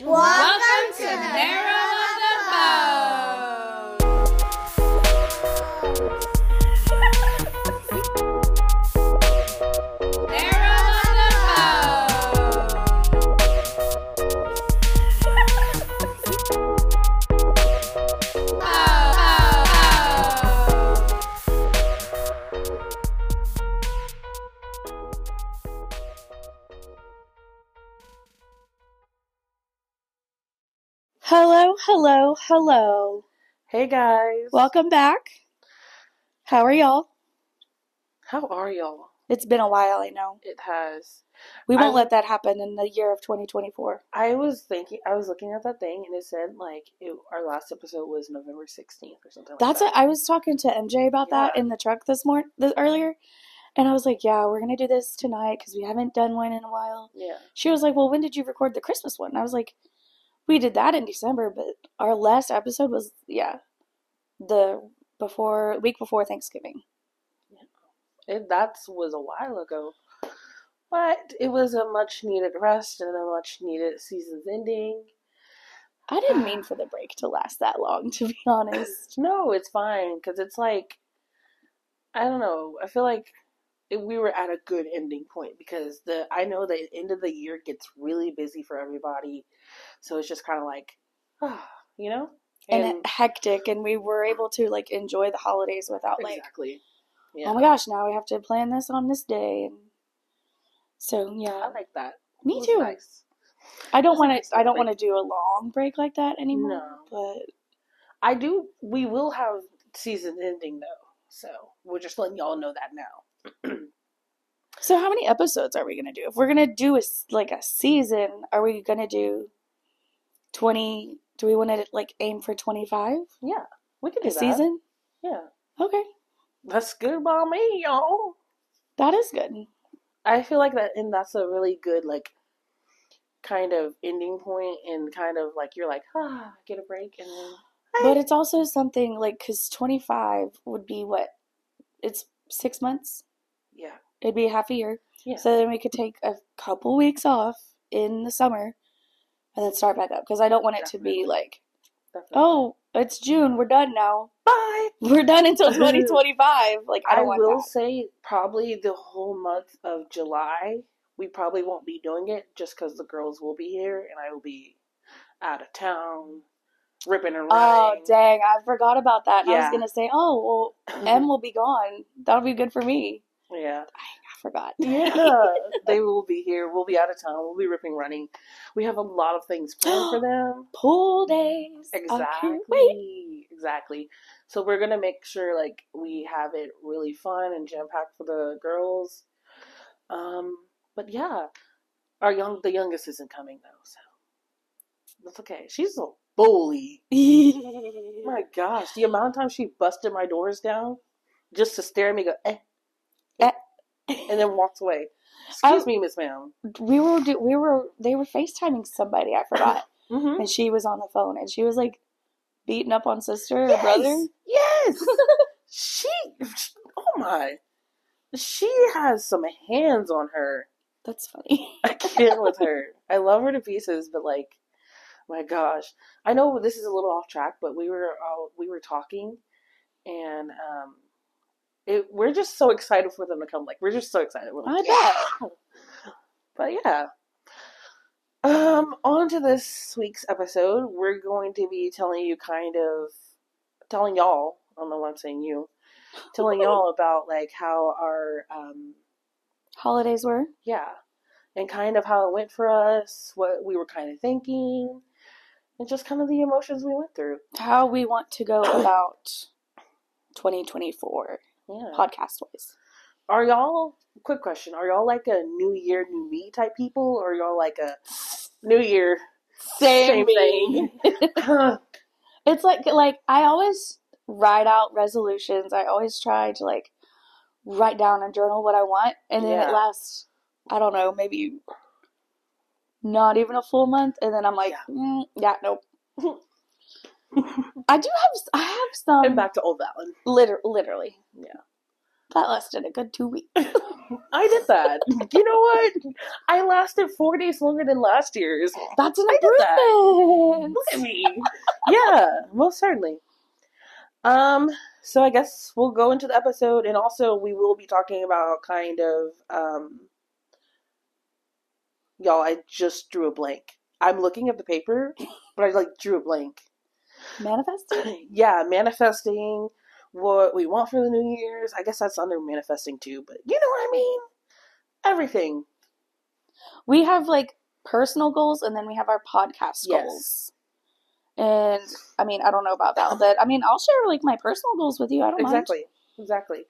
Welcome hello. Hey guys. Welcome back. How are y'all? How are y'all? It's been a while, I know. It has. We won't I- let that happen in the year of 2024. I was thinking, I was looking at that thing and it said like it, our last episode was November 16th or something That's like it. I was talking to MJ about that in the truck this morning, this, earlier, and I was like, "Yeah, we're gonna do this tonight because we haven't done one in a while." Yeah. She was like, "Well, when did you record the Christmas one?" And I was like, "We did that in December, but our last episode was yeah, the before week before Thanksgiving." It, that was a while ago. But it was a much needed rest and a much needed season's ending. I didn't mean for the break to last that long, to be honest. No, it's fine because it's like, I don't know. I feel like it, we were at a good ending point because the I know the end of the year gets really busy for everybody, so it's just kind of like, ah, you know, and, hectic and we were able to like enjoy the holidays without like exactly. Yeah, oh my gosh now we have to plan this on this day and so I yeah like that. me too Nice. i don't want nice to i don't want to do a long break like that anymore No. but I do. We will have season ending though, so we're just letting y'all know that now. so how many episodes are we gonna do if we're gonna do a like a season are we gonna do 20 do we want to like aim for 25 Yeah, we can do season? Yeah, okay. That's good by me, y'all. that is good. I feel like that, and that's a really good like kind of ending point, and kind of like you're like ah, get a break, and then but it's also something like because 25 would be what it's six months? Yeah, It'd be half a year. Yeah. So then we could take a couple weeks off in the summer and then start back up. Because I don't want it to be like, definitely. oh, it's June, we're done now. bye. We're done until 2025. Like, I I, will that. say probably the whole month of July we probably won't be doing it just because the girls will be here and I will be out of town, ripping and Oh, dang. I forgot about that. And I was going to say, oh, well, M will be gone. That'll be good for me. yeah, forgot. yeah, they will be here. We'll be out of town. We'll be ripping running. We have a lot of things planned for them. Pool days. Exactly. Exactly. So we're gonna make sure like we have it really fun and jam packed for the girls. Um, but yeah, our young the youngest isn't coming though, so that's okay. She's a bully. My gosh, the amount of times she busted my doors down just to stare at me, go eh, Eh. And then walks away. Excuse I- me, Miss Ma'am. we were, do- we were, they were FaceTiming somebody. I forgot. Mm-hmm. and she was on the phone and she was like beating up on sister or brother. Yes. she. Oh my. She has some hands on her. That's funny. I can't with her. I love her to pieces, but like, my gosh. I know this is a little off track, but we were uh, we were talking, and um, it, we're just so excited for them to come. Like, we're just so excited. We're like, I yeah. But yeah. Um, on to this week's episode. We're going to be telling you kind of telling y'all, I don't know why I'm saying you, telling y'all about like how our um Holidays were. yeah, and kind of how it went for us, what we were kind of thinking, and just kind of the emotions we went through. How we want to go about 2024 Yeah. podcast wise. Are y'all quick question, are y'all like a new year, new me type people, or are y'all like a new year same thing? It's like like I always write out resolutions. I always try to like write down and journal what I want, and then Yeah. it lasts. I don't know, maybe not even a full month, and then I'm like, yeah, mm, yeah nope. I do have I have some and back to Old Valen. liter- literally Yeah. that lasted a good two weeks. I did that. you know what? I lasted four days longer than last year's. That's an I did that. improvement. Look at me. yeah, most certainly. Um, so I guess we'll go into the episode, and also we will be talking about kind of um. Y'all, I just drew a blank. I'm looking at the paper, but I like drew a blank. Manifesting? yeah, manifesting what we want for the New Year's. I guess that's under manifesting too, but you know what I mean. Everything. We have like personal goals and then we have our podcast Yes. goals. And I mean, I don't know about that, but I mean, I'll share like my personal goals with you. I don't mind. Exactly. Exactly.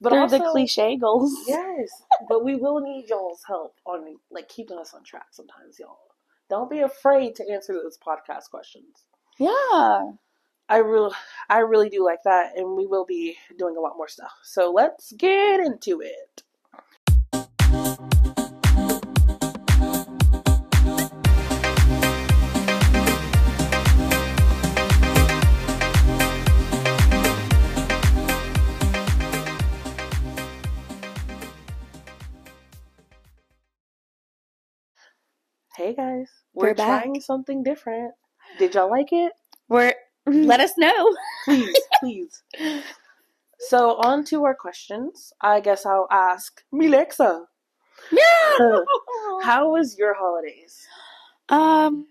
But They're also, the cliche goals. Yes, but we will need y'all's help on like keeping us on track sometimes, y'all. Don't be afraid to answer those podcast questions. Yeah. I really, I really do like that, and we will be doing a lot more stuff. So let's get into it. Hey guys, we're, We're trying something different. Did y'all like it? We're let us know. Please, please. So on to our questions. I guess I'll ask Milexa. Yeah. How was your holidays? Um,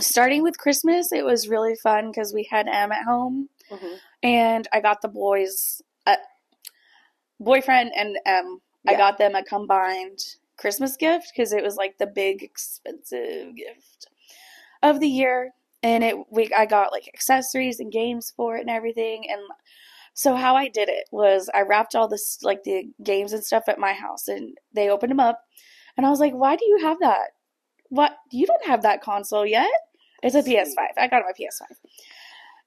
starting with Christmas, it was really fun because we had Em at home, and I got the boys, uh, boyfriend and Em. I got them a combined Christmas gift because it was like the big expensive gift of the year, and it we I got like accessories and games for it and everything, and so how I did it was I wrapped all this like the games and stuff at my house, and they opened them up, and I was like, "Why do you have that? What you don't have that console yet? It's a PS5. I got my PS5."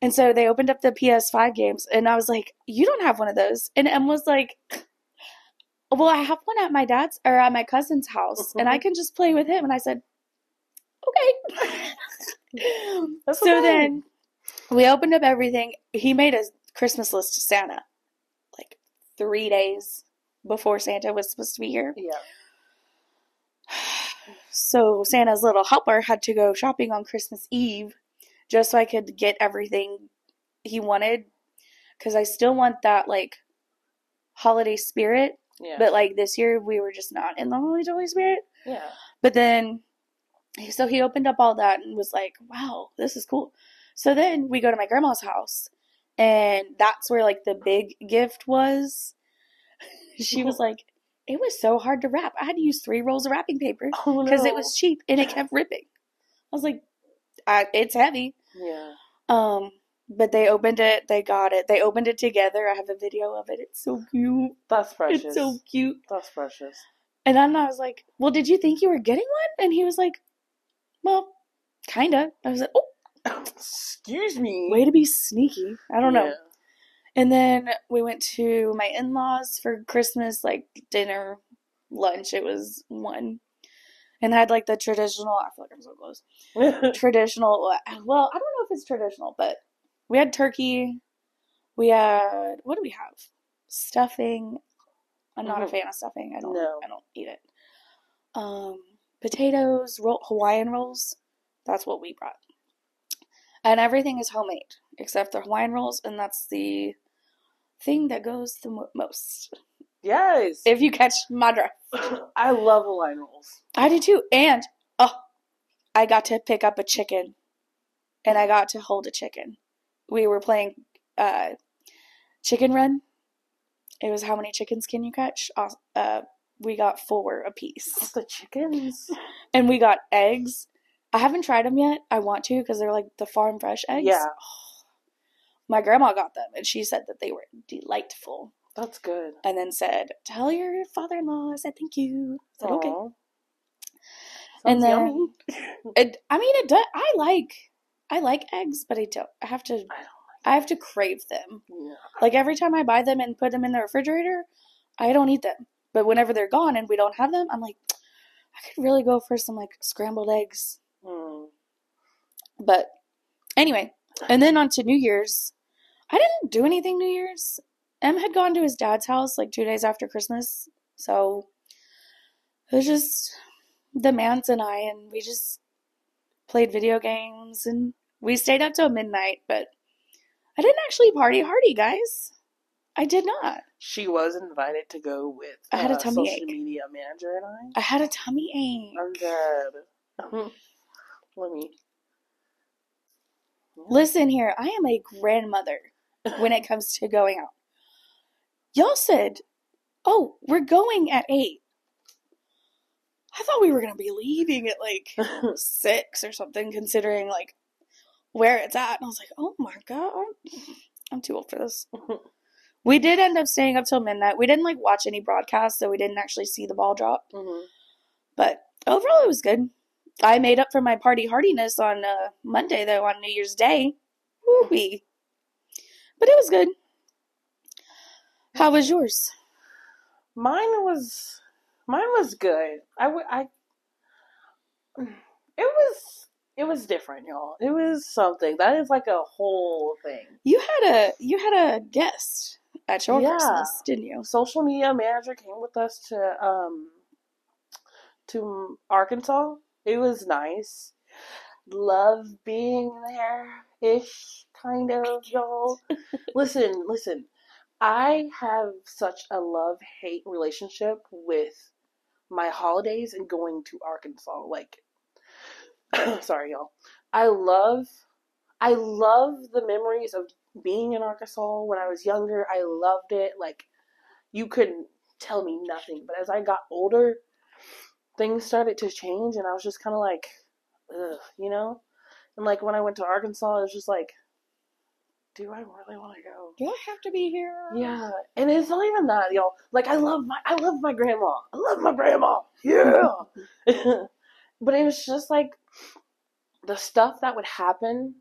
And so they opened up the PS5 games, and I was like, "You don't have one of those." And Em was like, "Well, I have one at my dad's or at my cousin's house, and I mm-hmm. can just play with him." And I said, "Okay." That's so okay. then we opened up everything. He made a Christmas list to Santa, like three days before Santa was supposed to be here. Yeah. So Santa's little helper had to go shopping on Christmas Eve just so I could get everything he wanted because I still want that like holiday spirit. Yeah. But like this year we were just not in the holy holy spirit. yeah. But then, so he opened up all that and was like, wow, this is cool. So then we go to my grandma's house, and that's where like the big gift was. she was like, it was so hard to wrap. I had to use three rolls of wrapping paper Oh, because it was cheap and it kept ripping. I was like, I, it's heavy. Yeah. Um, but they opened it, they got it, they opened it together. I have a video of it. It's so cute. That's precious. It's so cute. That's precious. And then I was like, Well, did you think you were getting one? And he was like, Well, kinda. I was like, Oh, Excuse me. way to be sneaky. I don't know. And then we went to my in laws for Christmas, like dinner, lunch. It was one. And I had like the traditional, I feel like I'm so close. Traditional, well, I don't know if it's traditional, but we had turkey. We had, what do we have? Stuffing. I'm not a Mhm. fan of stuffing. I don't, No. I don't eat it. Um, potatoes, roll, Hawaiian rolls. That's what we brought. And everything is homemade except the Hawaiian rolls, and that's the thing that goes the mo- most. yes. If you catch my drift. I love Hawaiian rolls. I do too. And, oh, I got to pick up a chicken, and I got to hold a chicken. We were playing uh, Chicken Run. It was how many chickens can you catch? Uh, Uh, we got four apiece. The chickens. And we got eggs. I haven't tried them yet. I want to because they're like the farm fresh eggs. Yeah. My grandma got them and she said that they were delightful. That's good. And then said, Tell your father in law I said thank you. I said, Okay. Aw. And then- It, I mean, it does. I like, I like eggs, but I don't. I have to, I don't I have to crave them. Yeah. Like every time I buy them and put them in the refrigerator, I don't eat them. But whenever they're gone and we don't have them, I'm like, I could really go for some like scrambled eggs. Mm. But anyway, and then on to New Year's. I didn't do anything New Year's. Em had gone to his dad's house like two days after Christmas. So it was just the Mans and I, and we just played video games and we stayed up till midnight, but I didn't actually party hardy, guys. I did not. She was invited to go with I had a uh, tummy social ache. media manager and I. I had a tummy ache. I'm dead. Let me. Listen here, I am a grandmother when it comes to going out. Y'all said, oh, we're going at 8. I thought we were going to be leaving at like 6 or something, considering like where it's at. And I was like, oh my God, I'm too old for this. We did end up staying up till midnight. We didn't like watch any broadcasts, so we didn't actually see the ball drop. Mhm. But overall, it was good. I made up for my party hardiness on uh, Monday, though, on New Year's Day. Woo-wee. But it was good. How was yours? Mine was mine was good. I would I it was it was different, y'all. It was something. That is like a whole thing. You had a you had a guest at your Yeah. Christmas, didn't you? Social media manager came with us to um to Arkansas. It was nice. Love being there ish kind of y'all. listen, listen. I have such a love hate relationship with my holidays and going to Arkansas. Like, sorry, y'all. I love, I love the memories of being in Arkansas when I was younger. I loved it. Like, you couldn't tell me nothing. But as I got older, things started to change, and I was just kind of like, ugh, you know? And like when I went to Arkansas, it was just like, do I really want to go? Do I have to be here? Yeah, and it's not even that, y'all. Like I love my, I love my grandma. I love my grandma. Yeah. but it was just like the stuff that would happen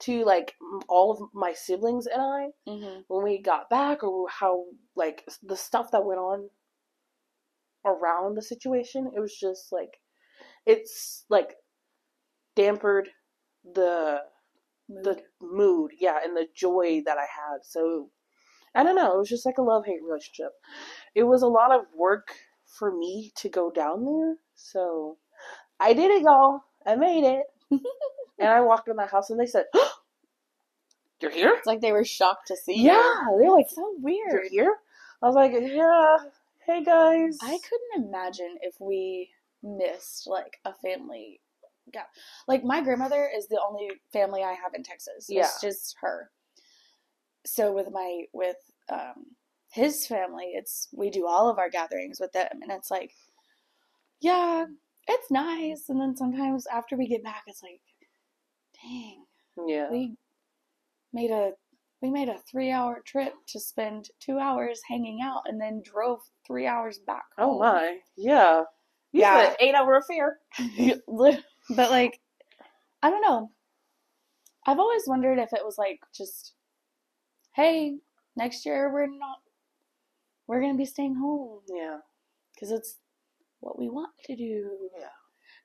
to like all of my siblings and I Mm-hmm. when we got back, or how like the stuff that went on around the situation. It was just like it's like dampered the the mood, yeah, and the joy that I had. So I don't know, it was just like a love hate relationship. It was a lot of work for me to go down there, so I did it, y'all. I made it, and I walked in the house, and they said, "You're here." It's like they were shocked to see you. Yeah, they're like, so weird. "You're here." I was like, "Yeah, hey guys." I couldn't imagine if we missed like a family. Yeah, like my grandmother is the only family I have in Texas. Yeah. It's just her. So with my with um his family, it's we do all of our gatherings with them, and it's like, yeah, it's nice. And then sometimes after we get back, it's like, dang, Yeah. we made a we made a three hour trip to spend two hours hanging out, and then drove three hours back. Oh my. Yeah. You Yeah. eight hour affair. but like i don't know i've always wondered if it was like just hey next year we're not we're gonna be staying home Yeah. because it's what we want to do Yeah.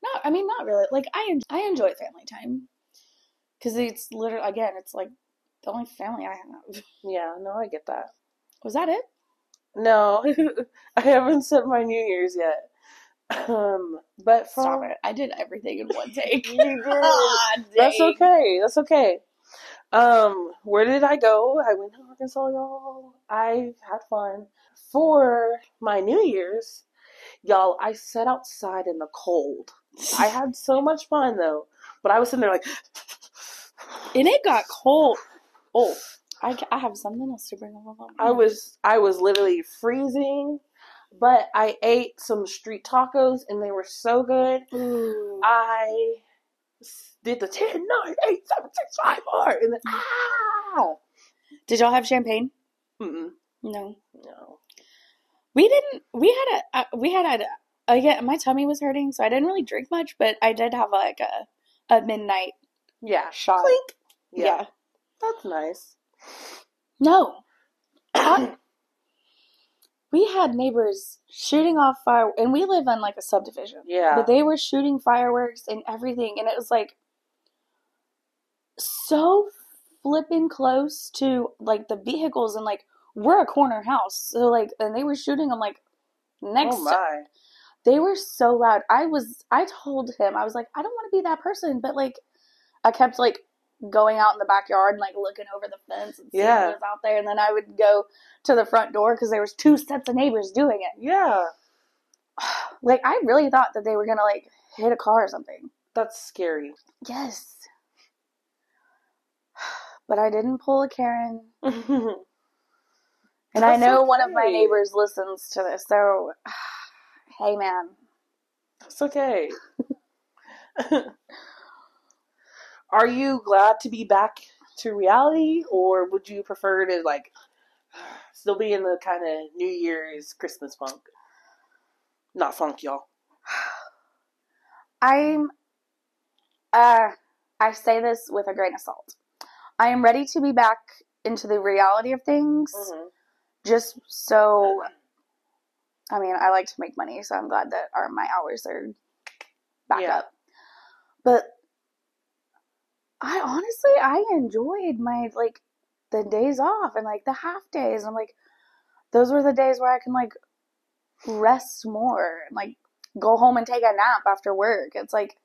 no i mean not really like i, en- I enjoy family time because it's literally again it's like the only family i have Yeah. No, I get that. was that it No, I haven't set my New Year's yet. Um, but from, stop it i did everything in one take You did. Ah, That's okay. That's okay. Um, where did I go? I went to Arkansas, y'all. I had fun. For my New Year's, y'all, I sat outside in the cold. I had so much fun though, but I was sitting there like, and it got cold oh I, I have something else to bring up I was I was literally freezing, but I ate some street tacos and they were so good. Ooh. I did the 10, 9, 8, 7, 6, 5, 4, and then ah! Did y'all have champagne? Mm-mm, No. no. We didn't. We had a. Uh, we had a. Again, my tummy was hurting, so I didn't really drink much. But I did have like a a midnight Yeah. shot. Clink. Yeah. Yeah. That's nice. No. We had neighbors shooting off fire, and we live in like a subdivision. Yeah. But they were shooting fireworks and everything, and it was like so flipping close to like the vehicles, and like we're a corner house, so like, and they were shooting them like next oh my. they were so loud. I was I told him I was like I don't want to be that person, but like I kept like going out in the backyard and like looking over the fence and seeing Yeah. who was out there, and then I would go to the front door because there was two mm. sets of neighbors doing it. Yeah. Like I really thought that they were gonna like hit a car or something. That's scary. Yes, but I didn't pull a Karen, and I That's know one of my neighbors listens to this. So, hey man, It's okay. Are you glad to be back to reality, or would you prefer to like still be in the kind of New Year's Christmas funk? Not funk, y'all. I'm uh I say this with a grain of salt. I am ready to be back into the reality of things Mm-hmm. just so I mean, I like to make money, so I'm glad that our my hours are back Yeah. up. But I honestly I enjoyed my like the days off and like the half days. I'm like those were the days where I can like rest more and like go home and take a nap after work. It's like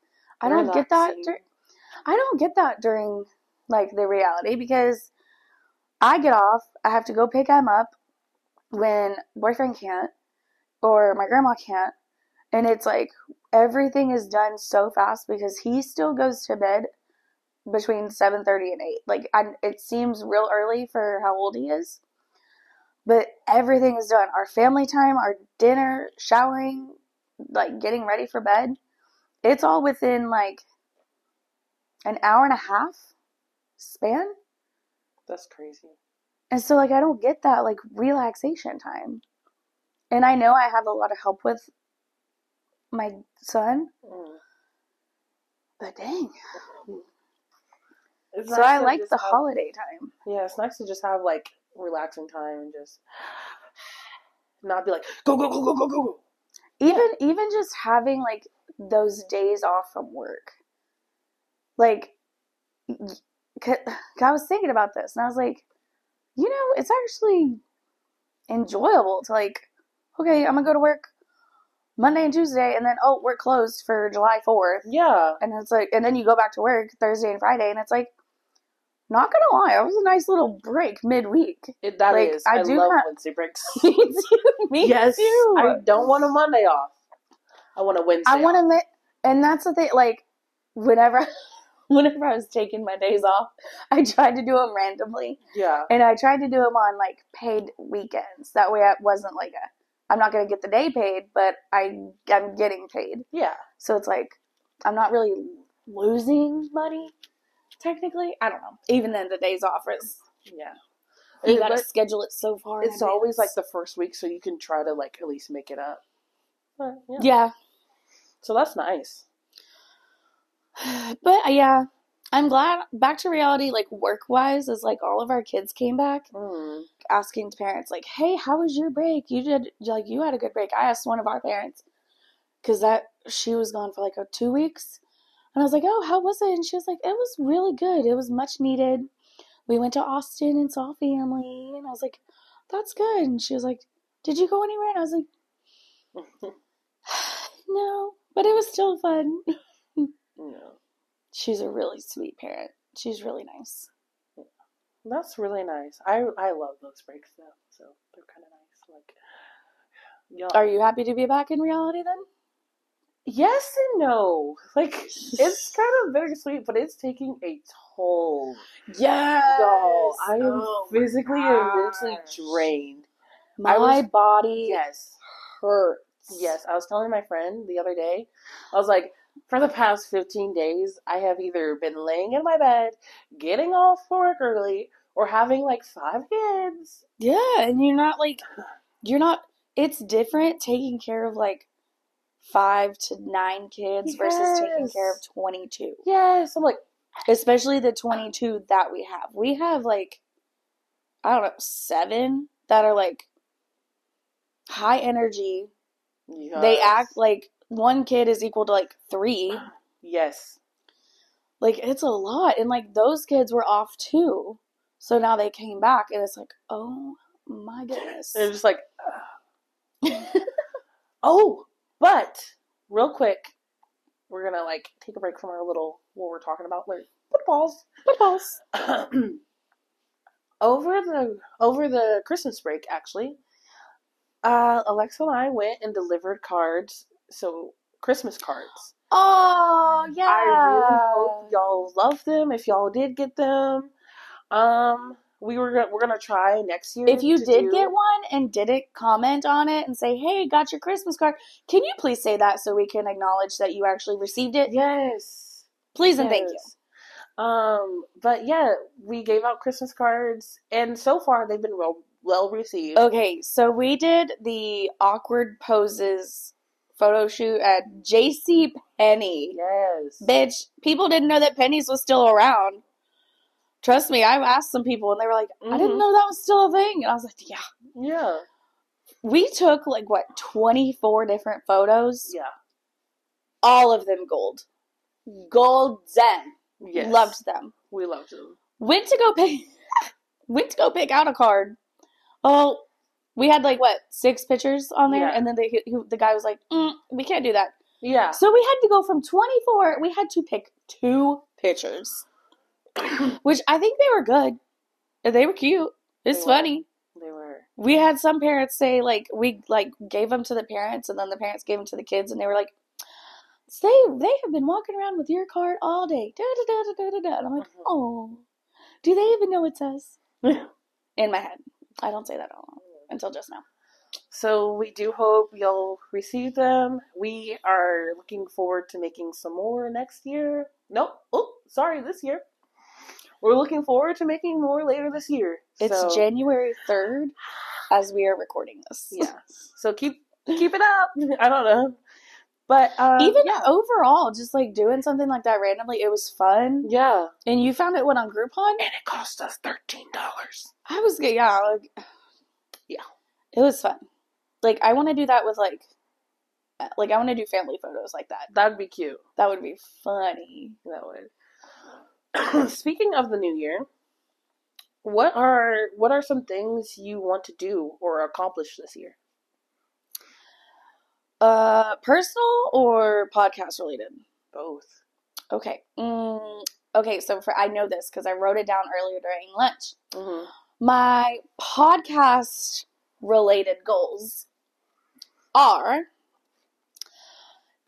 I don't get that. Dur- I don't get that during like the reality because I get off. I have to go pick him up when boyfriend can't or my grandma can't, and it's like everything is done so fast because he still goes to bed between 7:30 and 8. Like I, it seems real early for how old he is. But everything is done. Our family time, our dinner, showering, like getting ready for bed. It's all within like an hour and a half span. That's crazy. And so like I don't get that like relaxation time. And I know I have a lot of help with my son, Mm. but dang. It's So nice I like the have- holiday time. Yeah, it's nice to just have like relaxing time and just not be like go go go go go go. go. Even even just having like those days off from work. Like y- c- I was thinking about this and I was like, you know, it's actually enjoyable to like okay, I'm going to go to work Monday and Tuesday and then oh, we're closed for July 4th. Yeah, And it's like, and then you go back to work Thursday and Friday, and it's like, not gonna lie, it was a nice little break midweek. it, that Like, is. I I, do love ha- Wednesday breaks. Me too. Me yes, too. I don't want a Monday off. I want a Wednesday. I want to, and that's the thing. Like, whenever, whenever I was taking my days off, I tried to do them randomly, Yeah, and I tried to do them on like paid weekends. That way, I wasn't like a, I'm not gonna get the day paid, but I I'm getting paid. yeah. So it's like, I'm not really losing money. Technically, I don't know. Even then, the days off is Yeah. you gotta but schedule it so far. it's always like the first week, so you can try to like at least make it up. But, yeah. yeah. So that's nice. But uh, yeah, I'm glad back to reality. Like work wise, is like all of our kids came back, Mm. asking parents like, "Hey, how was your break? You did like you had a good break." I asked one of our parents because that she was gone for like a, two weeks, and I was like, "Oh, how was it?" And she was like, "It was really good. It was much needed. We went to Austin and saw family." And I was like, "That's good." And she was like, "Did you go anywhere?" And I was like, "No, but it was still fun." yeah. She's a really sweet parent. She's really nice. That's really nice. I I love those breaks though, so they're kind of nice. Like, yeah. Are you happy to be back in reality then? Yes and no. Like, it's kind of bittersweet, but it's taking a toll. Yes. Y'all, I am Oh physically and mentally drained. My was- body Yes. hurts. Yes, I was telling my friend the other day, I was like, for the past 15 days, I have either been laying in my bed, getting off work early, or having like five kids. Yeah, and you're not like you're not it's different taking care of like five to nine kids versus taking care of twenty two. Yes, I'm like, Especially the twenty two that we have. We have like I don't know, seven that are like high energy. They act like one kid is equal to like three. Yes. Like it's a lot. And like those kids were off too. So now they came back and it's like, oh my goodness. And it's just like, Oh, but real quick, we're gonna like take a break from our little what we're talking about, like footballs. Footballs. over the over the Christmas break, actually, uh, Alexa and I went and delivered cards. So Christmas cards. Oh yeah. I really hope y'all love them. If y'all did get them, um, we were gonna, we're gonna try next year. If you did do- get one and didn't comment on it and say, "Hey, got your Christmas card," can you please say that so we can acknowledge that you actually received it? yes, Please and thank you. Um, but yeah, we gave out Christmas cards, and so far they've been well well received. Okay, so we did the awkward poses photo shoot at JC Penney. Yes, Bitch, people didn't know that Penney's was still around. Trust me, I've asked some people and they were like, I didn't Mhm. know that was still a thing. And I was like, yeah. yeah, We took like what, 24 different photos? yeah, All of them gold. gold Golden. yes. Loved them. We loved them. Went to go pick went to go pick out a card. Oh, we had like what, six pictures on there? Yeah. And then the, he, the guy was like, mm, we can't do that. Yeah, So we had to go from 24, we had to pick two pictures, which I think they were good. They were cute. It's They funny. they were. We had some parents say like we like gave them to the parents and then the parents gave them to the kids and they were like they they have been walking around with your card all day. Da, da, da, da, da, da. And I'm like, Mhm. "Oh. Do they even know it says?" In my head. I don't say that all until just now. So we do hope you'll receive them. We are looking forward to making some more next year. Nope. Oh, sorry, this year. We're looking forward to making more later this year. It's so, January 3rd as we are recording this. Yeah. So keep keep it up. I don't know. But um, Even yeah. overall, just like doing something like that randomly, it was fun. yeah. And you found it went on Groupon. And it cost us thirteen dollars. I was good. Yeah, like, Yeah. it was fun. Like I want to do that with like, uh, like I want to do family photos like that. That'd be cute. That would be funny. That would. Speaking of the new year, what are what are some things you want to do or accomplish this year? Uh, personal or podcast related? Both. Okay. Mm, okay. So for I know this because I wrote it down earlier during lunch. Mm-hmm. My podcast related goals are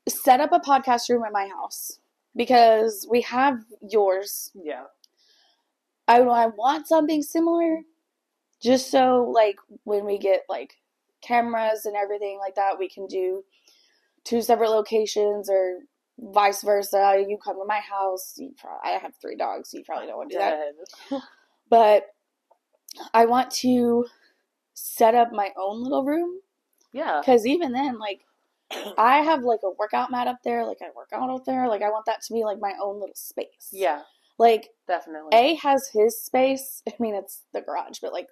set up a podcast room at my house because we have yours. Yeah. I, I want something similar just so like when we get like cameras and everything like that we can do two separate locations or vice versa you come to my house you pro- i have three dogs so you probably don't want to do that but I want to set up my own little room Yeah. because even then, like, I have like a workout mat up there, like I work out up there, like I want that to be like my own little space. Yeah. Like Definitely. A has his space. I mean, it's the garage, but like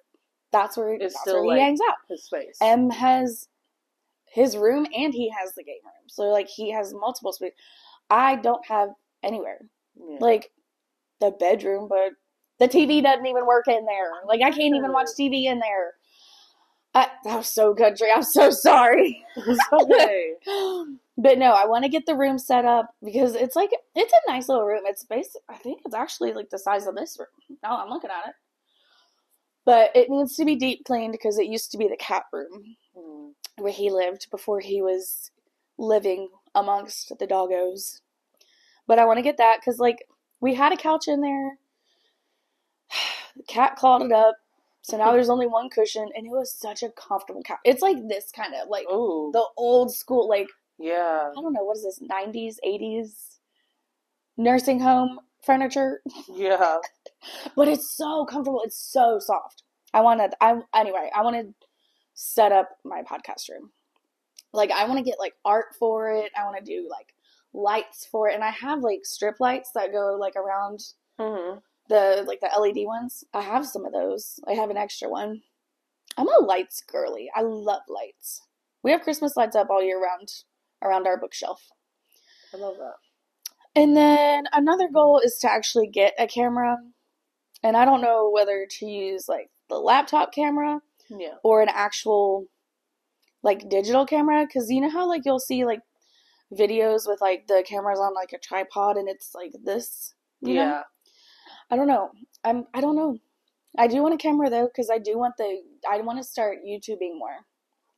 that's where It's that's still, where he like- hangs out. His space. M has his room and he has the game room, so like he has multiple space. I don't have anywhere Yeah. like the bedroom, but the TV mm-hmm. doesn't even work in there. Like I can't even watch TV in there. I, that was so country. I'm so sorry. Okay. But no, I want to get the room set up because it's like it's a nice little room. It's basic. I think it's actually like the size of this room. Now I'm looking at it, but it needs to be deep cleaned because it used to be the cat room Mm. where he lived before he was living amongst the doggos. But I want to get that because, like, we had a couch in there. The cat clawed it up. So now there's only one cushion, and it was such a comfortable couch. It's like this kind of, like, Oh. the old school, like, Yeah. I don't know, what is this, 90s, 80s nursing home furniture? Yeah. but it's so comfortable. It's so soft. I want to. I anyway. I want to set up my podcast room. Like I want to get like art for it. I want to do like lights for it, and I have like strip lights that go like around hmm the like the LED ones. I have some of those. I have an extra one. I'm a lights girly. I love lights. We have Christmas lights up all year round around our bookshelf. I love that. And then another goal is to actually get a camera. And I don't know whether to use like the laptop camera Yeah. or an actual like digital camera because you know how like you'll see like videos with like the cameras on like a tripod and it's like this. You know? I don't know. I'm. I don't know. I do want a camera though because I do want the. I want to start YouTubing more.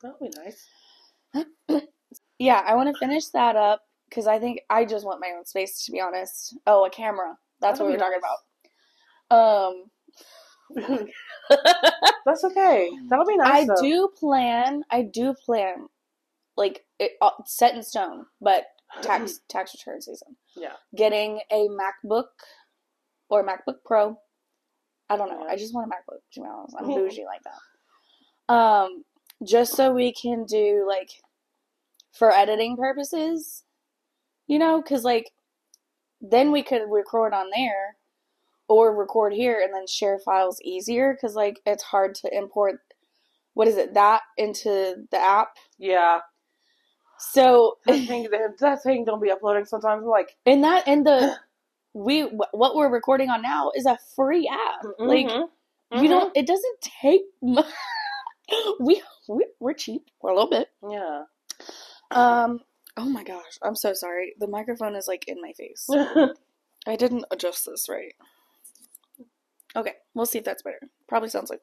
That would be nice. Yeah, I want to finish that up because I think I just want my own space. To be honest. Oh, a camera. That's That'd what we were be talking about. Um. That's okay. That'll be I nice. though. do plan. I do plan, like it uh, set in stone, but tax tax return season. Yeah. Getting a MacBook or MacBook Pro. I don't know. I just want a MacBook. To be honest, I'm bougie like that. Um, just so we can do like for editing purposes, you know, because like then we could record on there or record here and then share files easier because like it's hard to import what is it that into the app Yeah. so That thing, that, that thing don't be uploading sometimes. I'm like, and that and the we what we're recording on now is a free app. Like mhm, you don't it doesn't take much we, we we're cheap. We're a little bit. Yeah. um oh my gosh. I'm so sorry. The microphone is like in my face. I didn't adjust this right. Okay. We'll see if that's better. Probably sounds like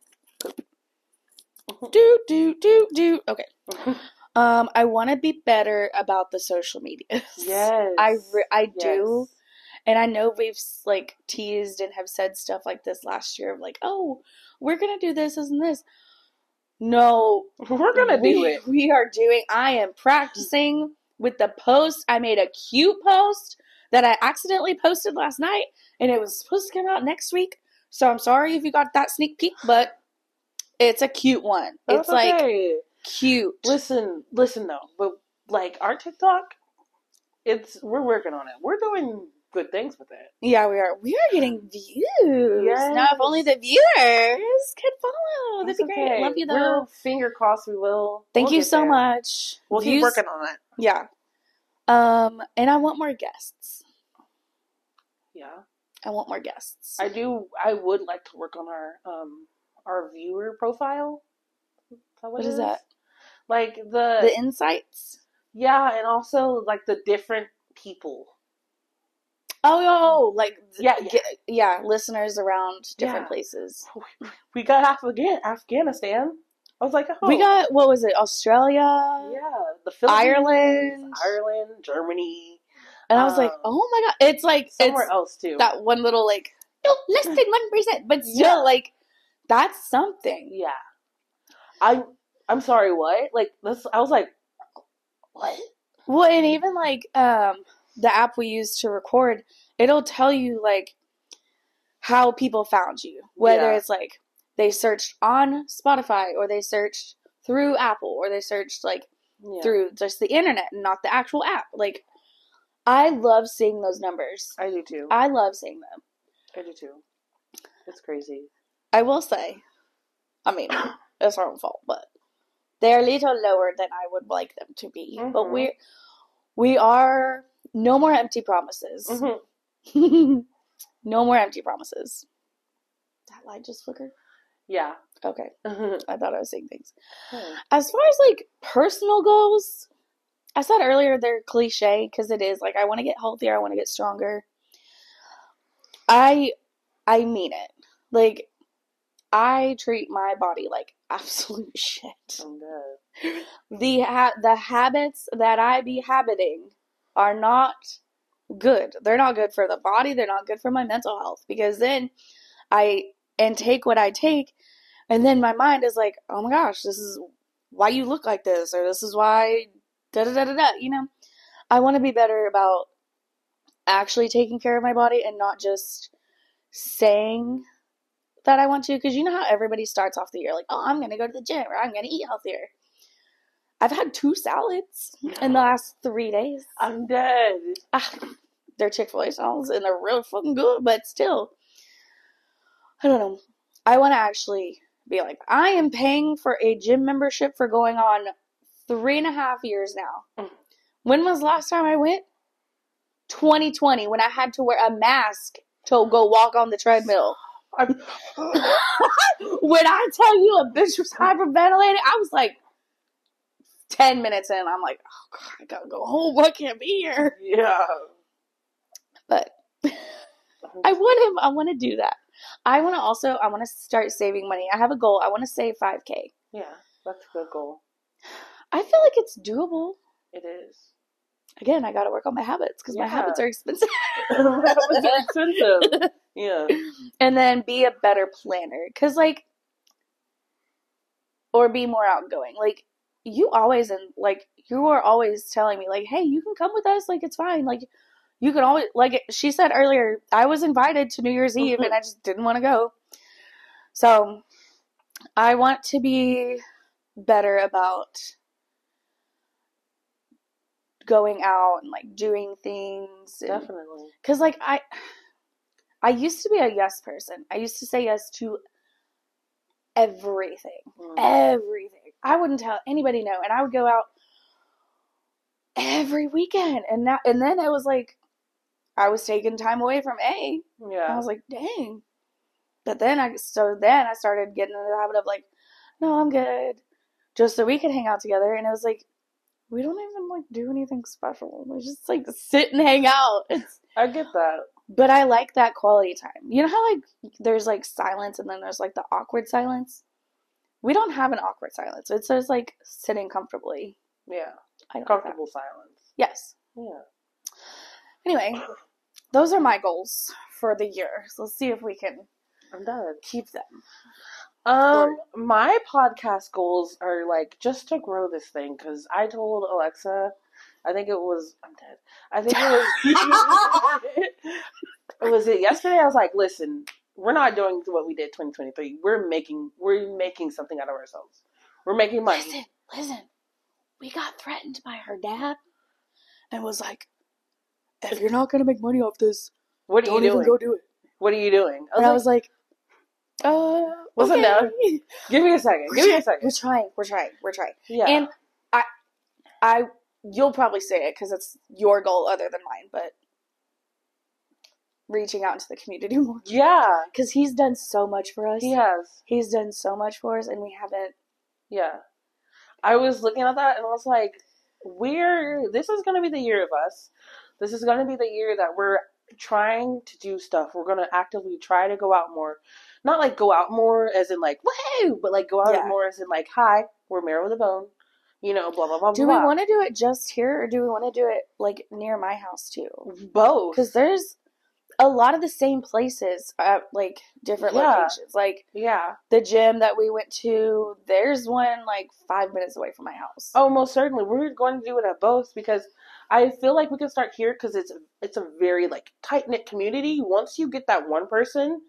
do do do do. Okay. Um i want to be better about the social media yes. i re- i do Yes. And i know we've like teased and have said stuff like this last year of like oh we're gonna do this this and this. No. We're gonna do it. we are doing i am practicing with the post i made a cute post that i accidentally posted last night and it was supposed to come out next week. So i'm sorry if you got that sneak peek but it's a cute one. That's it's like cute. Listen, listen though, but like our TikTok, it's we're working on it. We're doing good things with it. Yeah, we are. We are getting views. Yes. Now, if only the viewers could follow, that'd That's be great. okay. Love you though. We're finger crossed. We will. Thank we'll you so there. much. We'll keep working on it. Yeah. Um, and I want more guests. Yeah, I want more guests. I do. I would like to work on our um our viewer profile. Is that what it is that? Like the, The insights. yeah, and also like the different people. Oh, like Yeah, yeah, yeah, listeners around different Yeah. places. We got Afghan Afghanistan. I was like, oh, We got what was it? Australia. yeah, the Philippines, Ireland. Ireland, Germany, And I was like, Um, oh my god, it's like somewhere it's else too. that one little like no less than one percent, but still Yeah. like that's something. Yeah. I I'm sorry, what? Like this I was like what? Well, and even like um the app we use to record, it'll tell you like how people found you. Whether Yeah. it's like they searched on Spotify or they searched through Apple or they searched like Yeah. through just the internet and not the actual app. Like I love seeing those numbers. I do too. I love seeing them. I do too. It's crazy. I will say, I mean, it's our own fault, but they're a little lower than I would like them to be. But Mhm. we we are no more empty promises. Mhm. no more empty promises. That light just flickered. Yeah. Okay, Mhm. I thought I was saying things. Hmm. As far as like personal goals, I said earlier they're cliche because it is like I want to get healthier, I want to get stronger. I I mean it. Like I treat my body like absolute shit. The ha- the habits that I be habiting are not good. They're not good for the body, they're not good for my mental health because then I and take what I take and then my mind is like, "Oh my gosh, this is why you look like this or this is why da da da da da, you know. I want to be better about actually taking care of my body and not just saying that I want to because you know how everybody starts off the year like, "Oh, I'm going to go to the gym or I'm going to eat healthier." I've had two salads in the last 3 days. I'm dead. Ah, they're Chick fil A salads and they're really fucking good, but still, I don't know. I want to actually be like, I am paying for a gym membership for going on three and a half years now. Mm. When was the last time I went? 2020, when I had to wear a mask to go walk on the treadmill. When I tell you a bitch was hyperventilating, I was like, ten minutes in, I'm like, oh god, I gotta go home. I can't be here. Yeah. But I want him. I want to do that. I want to also. I want to start saving money. I have a goal. I want to save five k. Yeah, that's a good goal. I feel like it's doable. It is. Again, I got to work on my habits because my habits are expensive. that was expensive. Yeah. and then be a better planner because like or be more outgoing like you always and like you are always telling me like hey you can come with us like it's fine like you can always like she said earlier i was invited to new year's eve and i just didn't want to go so i want to be better about going out and like doing things and, Definitely. Cause like I, I used to be a yes person. I used to say yes to everything, Mm. everything. I wouldn't tell anybody no, and I would go out every weekend, and now and then it was like, I was taking time away from A. Yeah, I was like, dang. But then I so then I started getting into the habit of like, no, I'm good, just so we could hang out together, and it was like. We don't even like do anything special. We just like sit and hang out. It's I get that. but I like that quality time. You know how like there's like silence and then there's like the awkward silence? We don't have an awkward silence. It's just like sitting comfortably. Yeah. I like. Comfortable silence. Yes. Yeah. Anyway, those are my goals for the year. So let's see if we can I'm done. keep them. Um, my podcast goals are like just to grow this thing because I told Alexa, I think it was I'm dead. I think it was was it yesterday. I was like, listen, we're not doing what we did 2023. We're making we're making something out of ourselves. We're making money. Listen, listen. We got threatened by her dad and was like, if you're not gonna make money off this, What are you doing? go do it. What are you doing? I And I was like, uh, What's okay. now? give me a second. Give me a second. We're trying. We're trying. We're trying. Yeah. And I, I, you'll probably say it because it's your goal other than mine, but reaching out into the community more yeah. because he's done so much for us. He has. He's done so much for us, and we haven't. Yeah. I was looking at that and I was like, we're, this is going to be the year of us. This is going to be the year that we're trying to do stuff. We're going to actively try to go out more. Not like go out more as in like, woohoo, but like go out Yeah. more as in like, hi, we're Marrow with a Bone. You know, blah, blah, blah, Do blah. we want to do it just here, or do we want to do it like near my house too? both? Because there's a lot of the same places at like different Yeah. locations. Like Yeah. the gym that we went to, there's one like five minutes away from my house. Oh, most certainly. We're going to do it at both because I feel like we can start here because it's it's a very like tight knit community. Once you get that one person,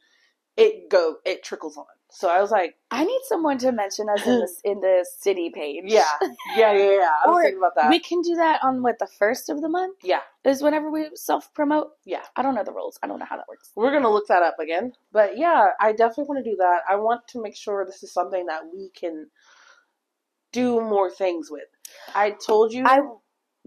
it go it trickles on. So I was like, I need someone to mention us in the in the city page. yeah, yeah, yeah, yeah. I was Or thinking about that. We can do that on what the first of the month yeah, is whenever we self promote. Yeah. I don't know the rules. I don't know how that works. we're gonna look that up again. But yeah, I definitely want to do that. I want to make sure this is something that we can do more things with. I told you. I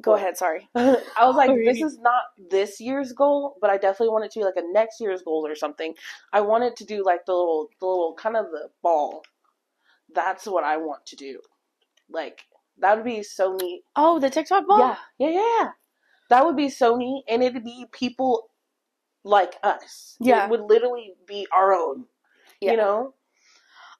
go ahead. Sorry. I was like, this is not this year's goal, but I definitely want it to be like a next year's goal or something. I wanted to do like the little, the little kind of the ball. That's what I want to do. Like that would be so neat. Oh, the TikTok ball. Yeah, yeah, yeah, yeah. That would be so neat, and it'd be people like us. Yeah. it would literally be our own. Yeah. You know?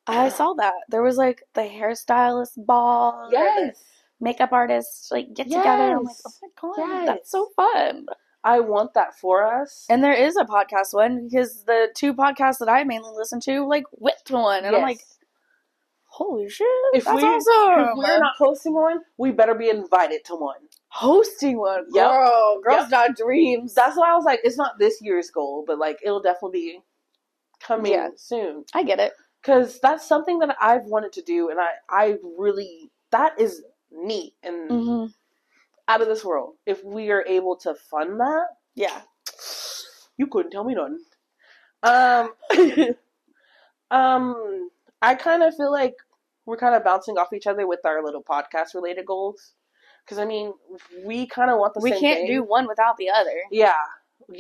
I saw that. There was like the hairstylist ball. Yes. Makeup artists like get together. I'm like, oh my god, Yes. that's so fun. I want that for us. And there is a podcast one because the two podcasts that I mainly listen to like to one, and I'm like, holy shit, If that's we- awesome. if we're not hosting one, we better be invited to one. hosting one, Yep. girl, girls Yep. got dreams. That's why I was like, it's not this year's goal, but like it'll definitely be coming Yeah. soon. I get it. Because that's something that I've wanted to do, and I, I really, that is neat and hmm out of this world. If we are able to fund that, Yeah. you couldn't tell me nothing. Um, um, I kind of feel like we're kind of bouncing off each other with our little podcast related goals. Because I mean, we kind of want the we same can't thing. do one without the other. Yeah,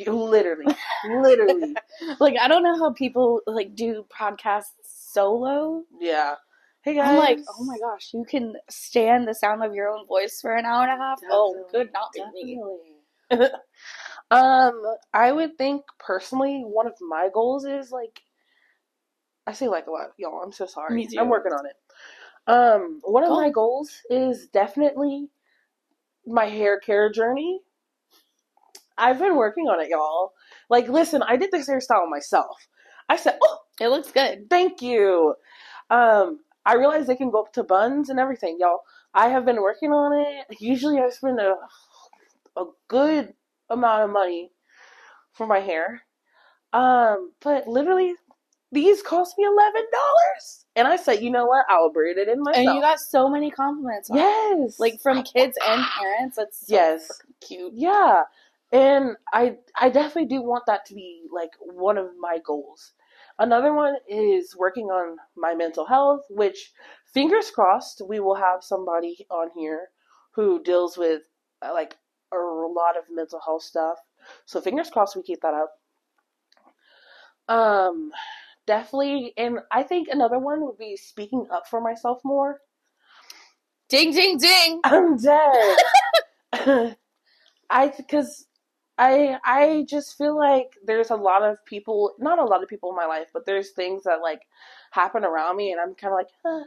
literally, literally. Like I don't know how people like do podcasts solo Yeah, Hey guys. I'm like, oh my gosh, you can stand the sound of your own voice for an hour and a half. Oh, good, not me. Definitely. um, I would think personally, one of my goals is like, I say like a lot, y'all. I'm so sorry. Me too. I'm working on it. Um, one of Cool. my goals is definitely my hair care journey. I've been working on it, y'all. Like, listen, I did this hairstyle myself. I said, oh, It looks good. Thank you. Um, I realize they can go up to buns and everything, y'all. I have been working on it. Usually, I spend a a good amount of money for my hair. Um, but literally, these cost me eleven dollars, and I said, you know what? I will braid it in myself. And you got so many compliments. it. yes, Like from kids and parents. That's so Yes. cute. Yeah. And I I definitely do want that to be like one of my goals. Another one is working on my mental health, which fingers crossed we will have somebody on here who deals with uh, like a lot of mental health stuff. So fingers crossed we keep that up. Um definitely and I think another one would be speaking up for myself more. Ding, ding, ding. I'm dead. I because I I just feel like there's a lot of people, not a lot of people in my life, but there's things that like happen around me, and I'm kind of like, huh.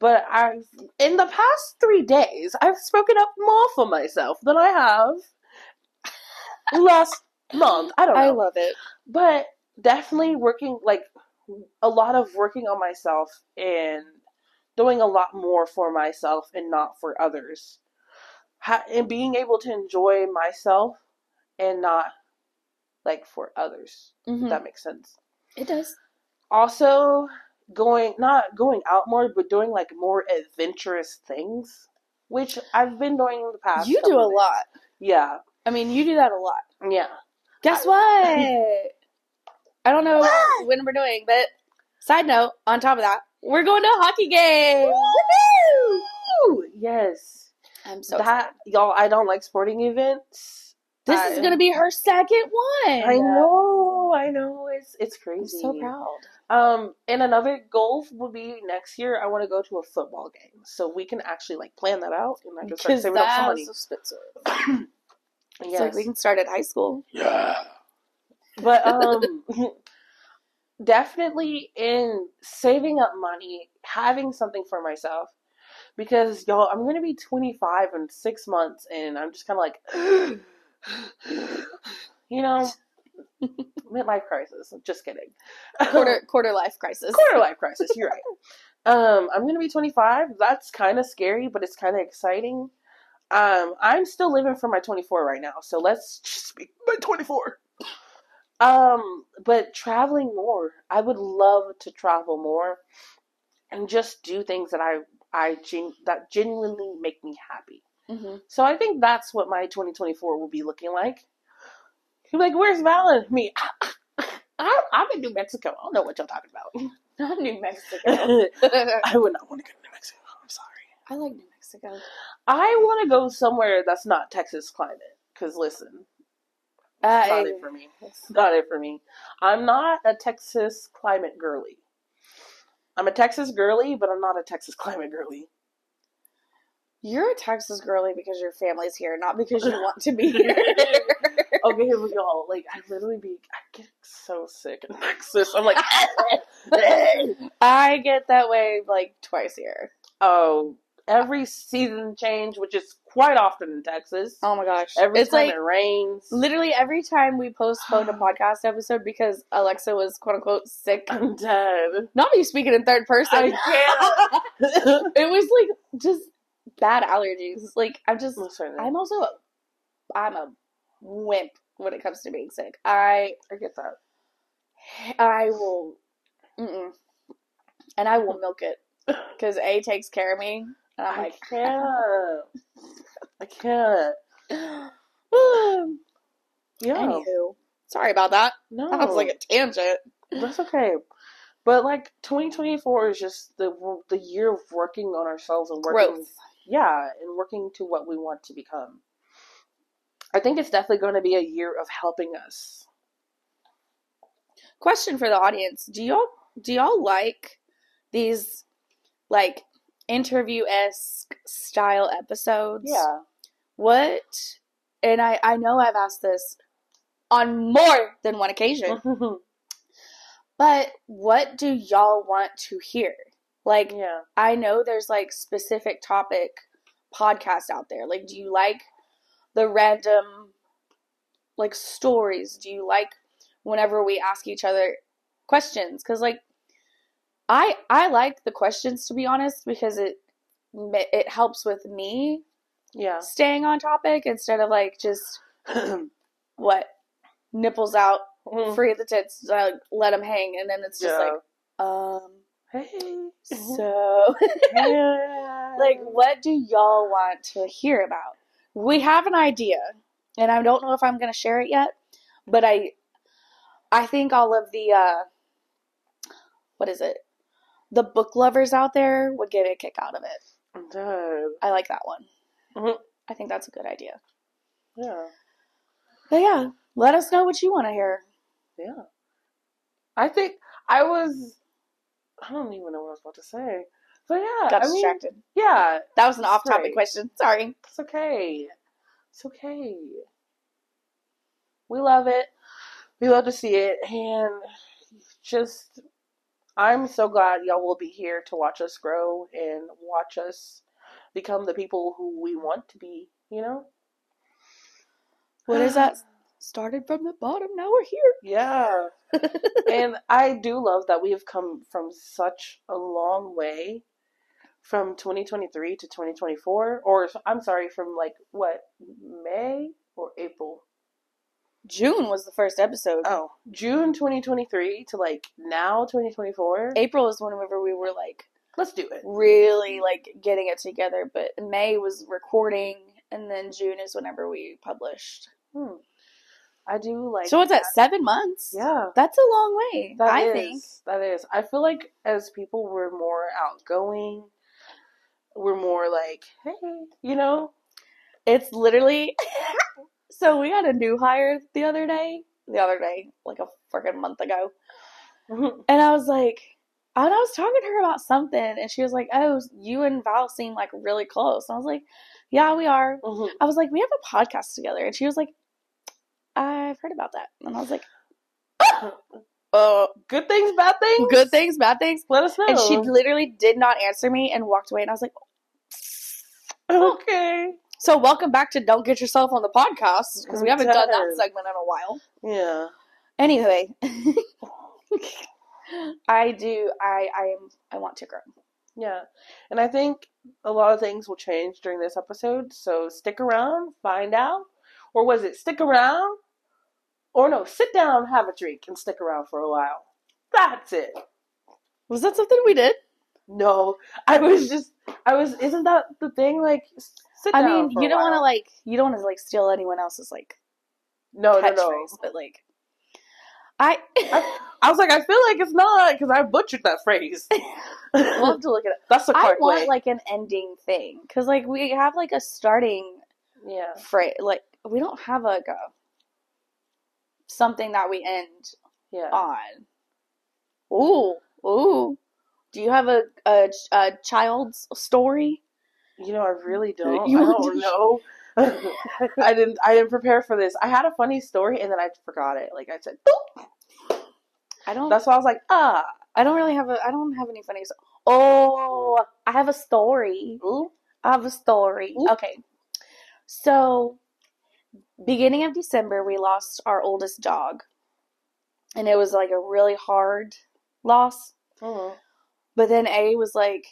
But I've in the past three days, I've spoken up more for myself than I have last month. I don't know I love it. but definitely working like a lot of working on myself and doing a lot more for myself and not for others ha- and being able to enjoy myself and not like for others Mhm. if that makes sense It does. also going not going out more but doing like more adventurous things which i've been doing in the past You do a days. lot. yeah I mean, you do that a lot. yeah Guess what? I don't know What? when we're doing, but side note, on top of that, we're going to a hockey game. Woo! yes I'm so that y'all i don't like sporting events This I- is going to be her second one. i know i know it's it's crazy. I'm so proud. um and another goal would be next year i want to go to a football game so we can actually like plan that out and i can start saving up some money expensive. It's yes like we can start at high school. yeah but um definitely in saving up money having something for myself because y'all i'm gonna be 25 in six months and i'm just kind of like you know midlife crisis. Just kidding. Quarter quarter life crisis. quarter life crisis you're right. Um i'm gonna be 25 that's kind of scary but it's kind of exciting. Um i'm still living for my 24 right now so let's just be my 24 um but traveling more. I would love to travel more and just do things that i i gen- that genuinely make me happy hmm so i think that's what my 2024 will be looking like You'll be like where's Val and me I, i'm in new mexico i don't know what y'all talking about Not New Mexico. I would not want to go to New Mexico. I'm sorry. I like New Mexico. I want to go somewhere that's not Texas climate. Because listen, it's not it for me. It's not it for me. I'm not a Texas climate girly. I'm a Texas girly, but I'm not a Texas climate girly. You're a Texas girly because your family's here, not because you want to be here. Okay, here we go. Like I literally be, I get so sick in Texas. I'm like, I get that way like twice a year. oh, every season change, which is quite often in Texas. Oh my gosh. Every it's time like it rains, literally every time we postponed a podcast episode because Alexa was quote unquote sick. I'm dead. Not me speaking in third person. I can't. it was like just bad allergies. Like I'm just Listen, I'm also a, I'm a wimp when it comes to being sick. I I get that. I will, mm-mm. and I will milk it because A takes care of me, and I'm I like, can't. I can't. Yeah. anywho, sorry about that. No. That was like a tangent. That's okay. But like 2024 is just the the year of working on ourselves and working. Growth. Yeah, and working to what we want to become. I think it's definitely going to be a year of helping us. Question for the audience: Do y'all do y'all like these like interview esque style episodes. Yeah. What? And I I know I've asked this on more than one occasion, but what do y'all want to hear? Like yeah. I know there's like specific topic podcasts out there. Like, do you like the random like stories? Do you like whenever we ask each other questions? Because like I I like the questions to be honest because it it helps with me Yeah. staying on topic instead of like just what nipples out, free of the tits, uh, let them hang, and then it's just Yeah. like um hey. so. Yeah. like what do y'all want to hear about we have an idea and i don't know if i'm going to share it yet but i i think all of the uh what is it the book lovers out there would get a kick out of it Dude. i like that one Mhm. i think that's a good idea Yeah. but yeah let us know what you want to hear Yeah. I think I was. I don't even know what I was about to say. But yeah, got I mean, distracted yeah, that was an off-topic question sorry it's okay. It's okay. We love it. We love to see it, and just I'm so glad y'all will be here to watch us grow and watch us become the people who we want to be. You know. what is that started from the bottom now we're here Yeah. and I do love that we have come from such a long way from 2023 to 2024 or I'm sorry from like what May or April june was the first episode oh June 2023 to like now 2024 april is whenever we were like let's do it really like getting it together. But May was recording, and then June is whenever we published. hmm. I do like so what's that? Seven months? yeah that's a long way. That I is- think. that is. I feel like as people we're more outgoing, we're more like, hey, you know, It's literally. so we got a new hire the other day. The other day, like a freaking month ago, and I was like. And I was talking to her about something, and she was like, "Oh, you and Val seem like really close." And I was like, "Yeah, we are." Mhm. I was like, "We have a podcast together," and she was like, "I've heard about that," and I was like, "Uh, good things, bad things. good things, bad things. Let us know. And she literally did not answer me and walked away. And I was like, okay. so welcome back to Don't Get Yourself on the Podcast because we haven't done that segment in a while. Yeah. Anyway, I do. I I am. I want to grow. Yeah. And I think a lot of things will change during this episode. So stick around, find out. Or was it stick around? Or no, sit down, have a drink, and stick around for a while. That's it. Was that something we did? No, I was just, I was, isn't that the thing? Like, sit I down. mean, for a you don't want to like. You don't want to like steal anyone else's like No, no, no. but like, I. I was like, I feel like it's not because I butchered that phrase. we'll have to look at it. That's the I want way. like an ending thing because like we have like a starting yeah. phrase. Like we don't have like a something that we end Yeah. on. Ooh, ooh. Do you have a a, a child's story? You know, I really don't. You I don't know. I didn't. I didn't prepare for this. I had a funny story and then I forgot it. Like I said, "Boop." I don't. that's why I was like, ah, I don't really have a. I don't have any funny. sto- Oh, I have a story. ooh, I have a story. Ooh. Okay, so beginning of December, we lost our oldest dog, and it was like a really hard loss. Mhm. But then A was like,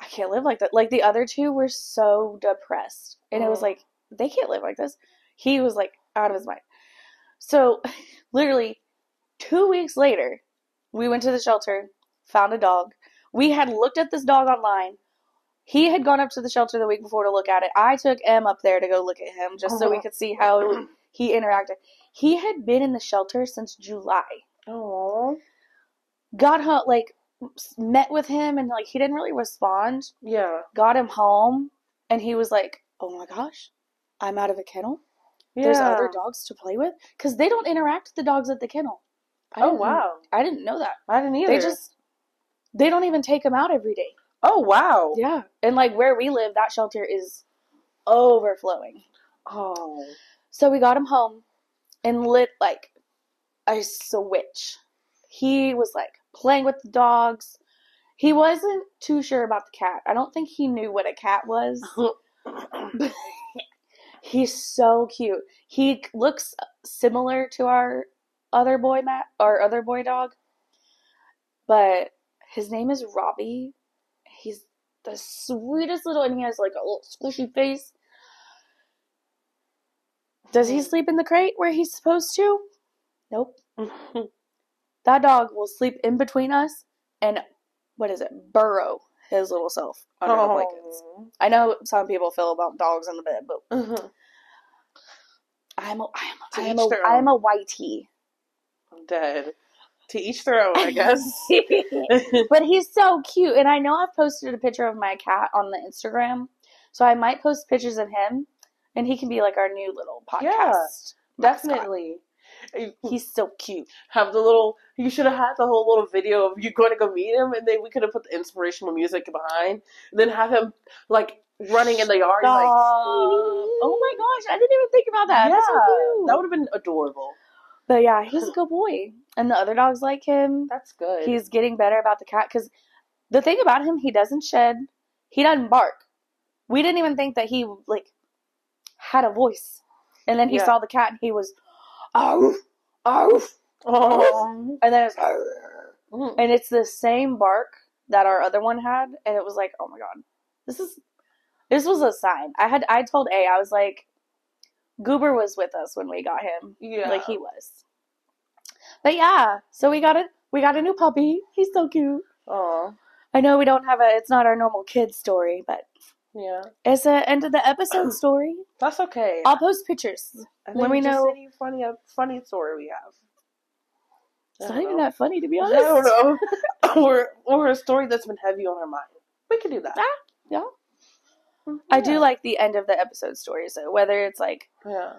I can't live like that. Like the other two were so depressed. And it was Mm. like, they can't live like this. He was like out of his mind. So literally two weeks later, we went to the shelter, found a dog. We had looked at this dog online. He had gone up to the shelter the week before to look at it. I took M up there to go look at him just so we uh-huh. could see how he interacted. He had been in the shelter since July Aw. got home like met with him and like he didn't really respond yeah, got him home and he was like oh my gosh i'm out of a kennel yeah. there's other dogs to play with because they don't interact with the dogs at the kennel I Oh wow, i didn't know that I didn't either. they just they don't even take him out every day Oh wow. Yeah. And like where we live, that shelter is overflowing. Oh. So we got him home and lit like a switch. He was like playing with the dogs. He wasn't too sure about the cat. I don't think he knew what a cat was. He's so cute. He looks similar to our other boy Matt, our other boy dog, but his name is Robbie. The sweetest little, and he has like a little squishy face. Does he sleep in the crate where he's supposed to? Nope. That dog will sleep in between us and what is it? Burrow his little self under the blankets. I know some people feel about dogs in the bed, but Mhm. I'm a, I am a, To I am each a, their I am a whitey. I'm dead. To each their own, I guess. but he's so cute, and I know I've posted a picture of my cat on the Instagram, so I might post pictures of him, and he can be like our new little podcast. Yeah. Definitely. He's so cute. have the little you should have had the whole little video of you going to go meet him and then we could have put the inspirational music behind and then have him like running in the yard like oh my gosh, I didn't even think about that. yeah That's so cute. that would have been adorable But yeah, he's a good boy, and the other dogs like him. that's good He's getting better about the cat because the thing about him, he doesn't shed. He doesn't bark. We didn't even think that he like had a voice, and then he Yeah. saw the cat and he was, oh, oh, oh and then it's, Mm. and it's the same bark that our other one had, and it was like, oh my god, this is this was a sign. I had I told A I was like, Goober was with us when we got him. yeah Like he was. But yeah, so we got a we got a new puppy. He's so cute. oh I know we don't have a it's not our normal kid story, but yeah it's the end of the episode story. that's okay I'll post pictures. I when think we just know- any funny funny story we have It's not don't even that funny to be honest. I don't know or or a story that's been heavy on our mind we could do that Yeah. yeah. I do like the end of the episode story. So whether it's like yeah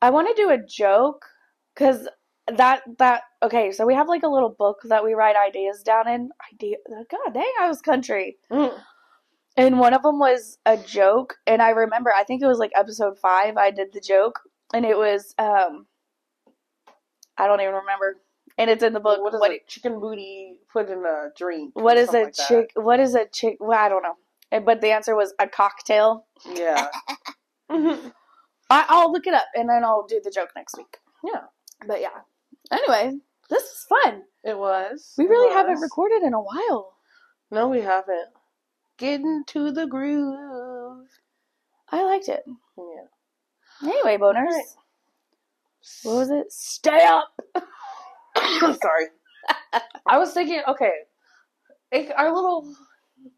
I want to do a joke because that that okay. So we have like a little book that we write ideas down in. Idea. God dang, I was country. Mm. And one of them was a joke, and I remember I think it was like episode five. I did the joke, and it was um, I don't even remember, and it's in the book. what is what, a chicken booty put in a drink? what is a like that. chick? What is a chick? Well, I don't know. And- But the answer was a cocktail. Yeah. Mhm. I, I'll look it up, and then I'll do the joke next week. Yeah. But yeah. Anyway, this is fun. It was. We really haven't recorded in a while. No, we haven't. Get into the groove. I liked it. Yeah. Anyway, boners. Alright. What was it? Stay up. Sorry. I was thinking, okay, it- our little,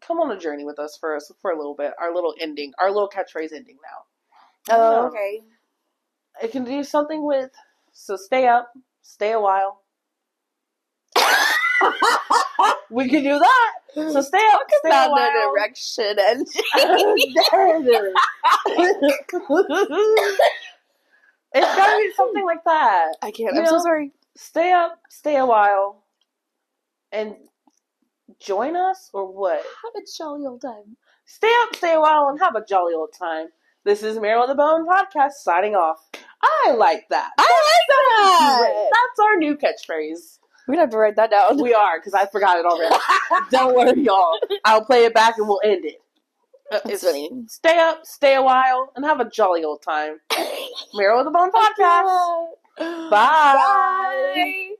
come on a journey with us for us for a little bit. Our little ending, our little catchphrase ending now. Oh, Yeah. okay. It can do something with, so stay up, stay a while. we can do that. So stay up, stay a while. an erection and There it is. it's gotta be something like that. I can't. You I'm so sorry. Stay up, stay a while, and join us, or what? Have a jolly old time. Stay up, stay a while, and have a jolly old time. This is Marrow on the Bone podcast signing off. I like that. I like Great. That's our new catchphrase. We're gonna have to write that down. We are, because I forgot it already. Don't worry, y'all. I'll play it back and we'll end it. Uh, It's funny. Stay up, stay a while, and have a jolly old time. Marrow on the Bone podcast. Bye. Bye.